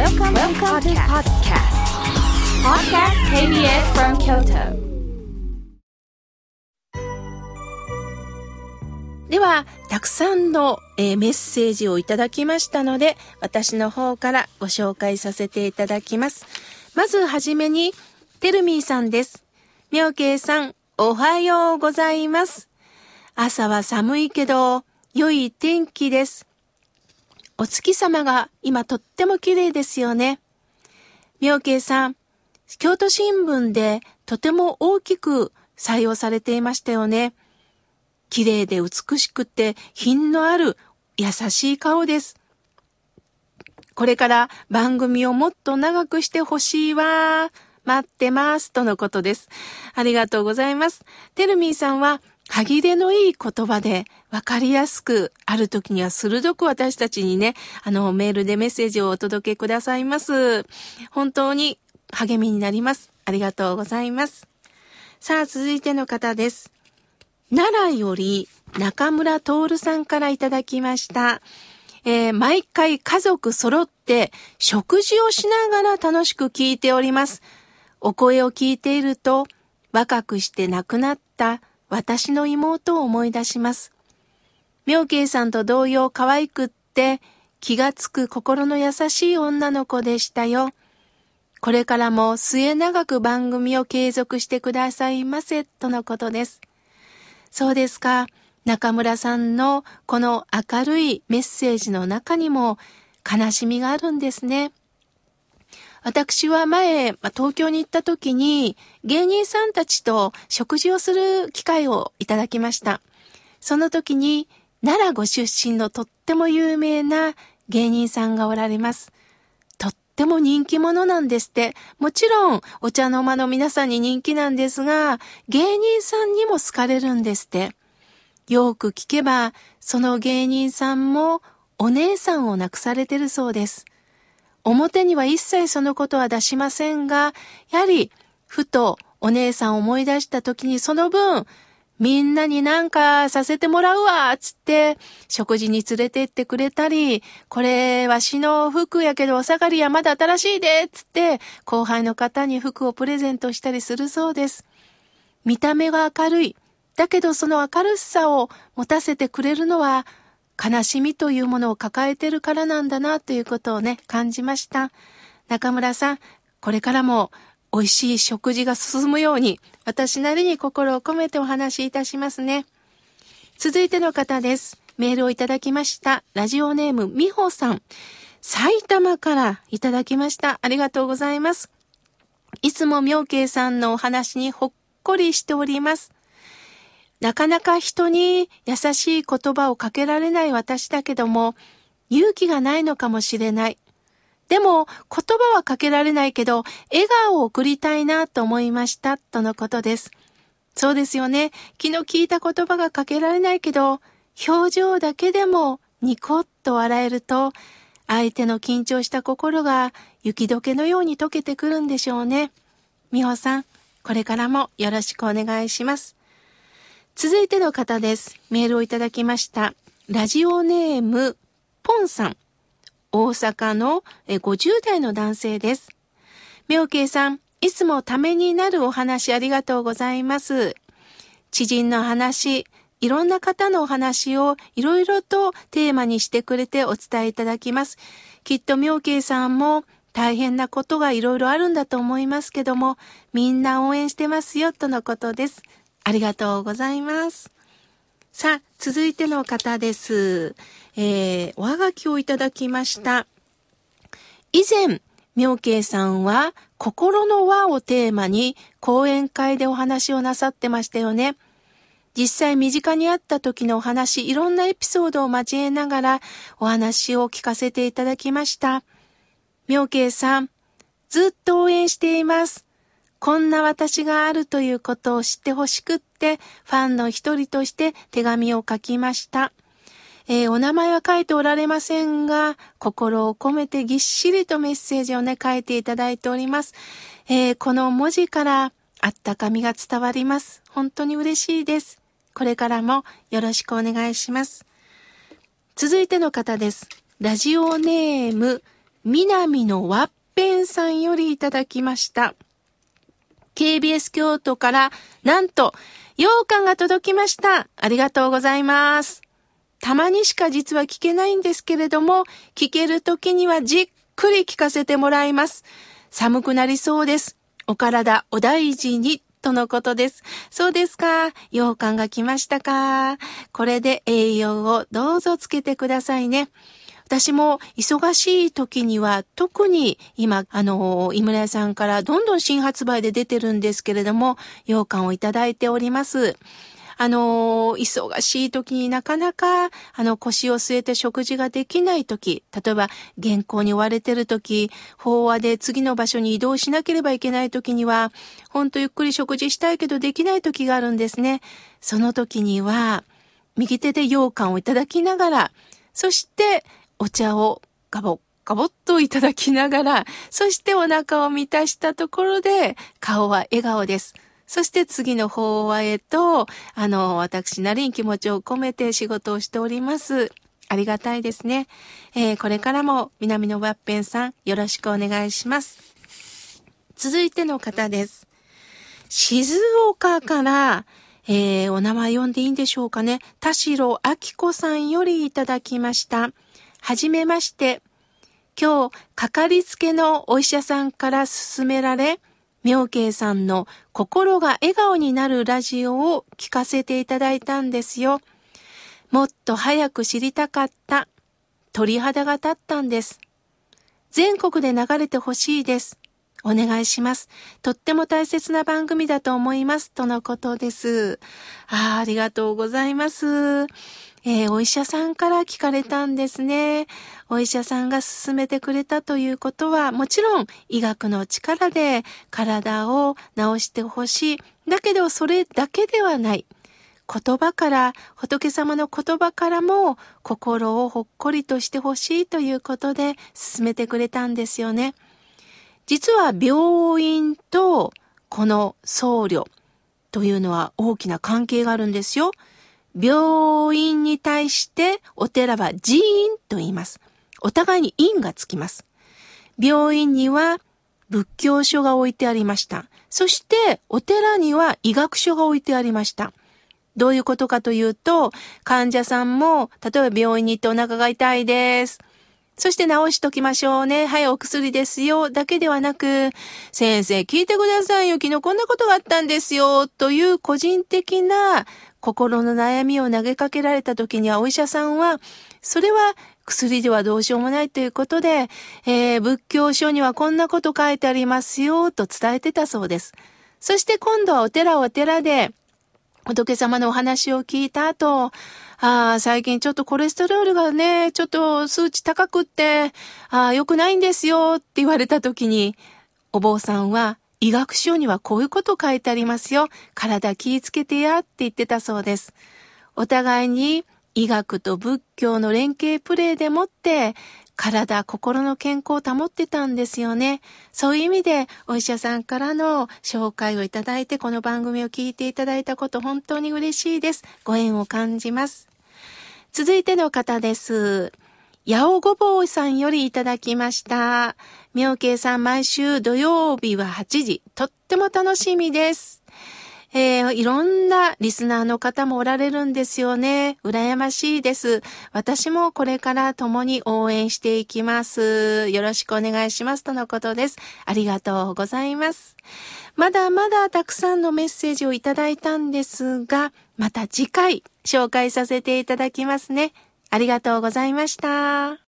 Welcome, Welcome to podcast. Podcast KBS from Kyoto. では、たくさんの、えーメッセージをいただきましたので、私の方からご紹介させていただきます。まずはじめに、てるみーさんです。みょうけいさん、おはようございます。朝は寒いけど、良い天気です。お月様が今とっても綺麗ですよね。みょうけいさん、京都新聞でとても大きく採用されていましたよね。綺麗で美しくて品のある優しい顔です。これから番組をもっと長くしてほしいわ。待ってます。とのことです。ありがとうございます。てるみーさんは歯切れのいい言葉で分かりやすく、ある時には鋭く私たちにね、あのメールでメッセージをお届けくださいます。本当に励みになります。ありがとうございます。さあ、続いての方です。奈良より中村徹さんからいただきました。えー毎回家族揃って食事をしながら楽しく聞いております。お声を聞いていると若くして亡くなった私の妹を思い出します。妙慶さんと同様可愛くって気がつく心の優しい女の子でしたよ。これからも末永く番組を継続してくださいませ、とのことです。そうですか。中村さんのこの明るいメッセージの中にも悲しみがあるんですね。私は前、ま東京に行った時に芸人さんたちと食事をする機会をいただきました。その時に奈良ご出身のとっても有名な芸人さんがおられます。とっても人気者なんですって。もちろんお茶の間の皆さんに人気なんですが、芸人さんにも好かれるんですって。よく聞けば、その芸人さんもお姉さんを亡くされてるそうです。表には一切そのことは出しませんが、やはり、ふとお姉さんを思い出した時にその分、みんなになんかさせてもらうわつって、食事に連れてってくれたり、これわしの服やけどお下がりはまだ新しいでつって、後輩の方に服をプレゼントしたりするそうです。見た目が明るい。だけどその明るさを持たせてくれるのは悲しみというものを抱えてるからなんだなということをね、感じました。中村さん、これからも美味しい食事が進むように私なりに心を込めてお話しいたしますね。続いての方です。メールをいただきました。ラジオネームみほさん。埼玉からいただきました。ありがとうございます。いつも妙慶さんのお話にほっこりしております。なかなか人に優しい言葉をかけられない私だけども、勇気がないのかもしれない。でも、言葉はかけられないけど、笑顔を送りたいなと思いました、とのことです。そうですよね。昨日聞いた言葉がかけられないけど、表情だけでもニコッと笑えると、相手の緊張した心が雪解けのように溶けてくるんでしょうね。美穂さん、これからもよろしくお願いします。続いての方です。メールをいただきました。ラジオネーム、ポンさん。大阪の50代の男性です。妙慶さん、いつもためになるお話ありがとうございます。知人の話、いろんな方のお話をいろいろとテーマにしてくれてお伝えいただきます。きっと妙慶さんも大変なことがいろいろあるんだと思いますけども、みんな応援してますよとのことです。ありがとうございます。さあ、続いての方です。えー、おはがきをいただきました。以前、妙慶さんは心の輪をテーマに講演会でお話をなさってましたよね。実際身近にあった時のお話、いろんなエピソードを交えながらお話を聞かせていただきました。妙慶さん、ずっと応援しています。こんな私があるということを知ってほしくって、ファンの一人として手紙を書きました。えーお名前は書いておられませんが、心を込めてぎっしりとメッセージをね、書いていただいております。えーこの文字からあったかみが伝わります。本当に嬉しいです。これからもよろしくお願いします。続いての方です。ラジオネーム、南のワッペンさんよりいただきました。KBS 京都から、なんと、羊羹が届きました。ありがとうございます。たまにしか実は聞けないんですけれども、聞ける時にはじっくり聞かせてもらいます。寒くなりそうです。お体お大事に、とのことです。そうですか。羊羹が来ましたか。これで栄養をどうぞつけてくださいね。私も忙しい時には特に今、あの、井村屋さんからどんどん新発売で出てるんですけれども、羊羹をいただいております。あの、忙しい時になかなか、あの、腰を据えて食事ができない時、例えば原稿に追われてる時、法話で次の場所に移動しなければいけない時には、ほんとゆっくり食事したいけどできない時があるんですね。その時には、右手で羊羹をいただきながら、そしてお茶をガボッガボッといただきながら、そしてお腹を満たしたところで、顔は笑顔です。そして次の法話へと、あの、私なりに気持ちを込めて仕事をしております。ありがたいですね。えーこれからも南のワッペンさん、よろしくお願いします。続いての方です。静岡から、えーお名前読んでいいんでしょうかね。田代明子さんよりいただきました。はじめまして。今日、かかりつけのお医者さんから勧められ、妙慶さんの心が笑顔になるラジオを聞かせていただいたんですよ。もっと早く知りたかった。鳥肌が立ったんです。全国で流れてほしいです。お願いします。とっても大切な番組だと思います。とのことです。あーありがとうございます。えーお医者さんから聞かれたんですね。お医者さんが勧めてくれたということは、もちろん医学の力で体を治してほしい。だけどそれだけではない。言葉から、仏様の言葉からも心をほっこりとしてほしいということで勧めてくれたんですよね。実は病院とこの僧侶というのは大きな関係があるんですよ。病院に対してお寺は寺院と言います。お互いに院がつきます。病院には仏教書が置いてありました。そしてお寺には医学書が置いてありました。どういうことかというと、患者さんも、例えば病院に行ってお腹が痛いです。そして治しときましょうね。はい、お薬ですよ。だけではなく、先生聞いてくださいよ。昨日こんなことがあったんですよ。という個人的な心の悩みを投げかけられた時にはお医者さんは、それは薬ではどうしようもないということで、えー仏教書にはこんなこと書いてありますよ。と伝えてたそうです。そして今度はお寺お寺で、仏様のお話を聞いた後、ああ、最近ちょっとコレステロールがね、ちょっと数値高くって、ああ、良くないんですよって言われた時に、お坊さんは、医学書にはこういうこと書いてありますよ。体気ぃつけてやって言ってたそうです。お互いに医学と仏教の連携プレーでもって、体、心の健康を保ってたんですよね。そういう意味で、お医者さんからの紹介をいただいて、この番組を聞いていただいたこと、本当に嬉しいです。ご縁を感じます。続いての方です。八尾ごぼうさんよりいただきました。妙慶さん、毎週土曜日は8時、とっても楽しみです。えーいろんなリスナーの方もおられるんですよね。羨ましいです。私もこれから共に応援していきます。よろしくお願いします。とのことです。ありがとうございます。まだまだたくさんのメッセージをいただいたんですが、また次回紹介させていただきますね。ありがとうございました。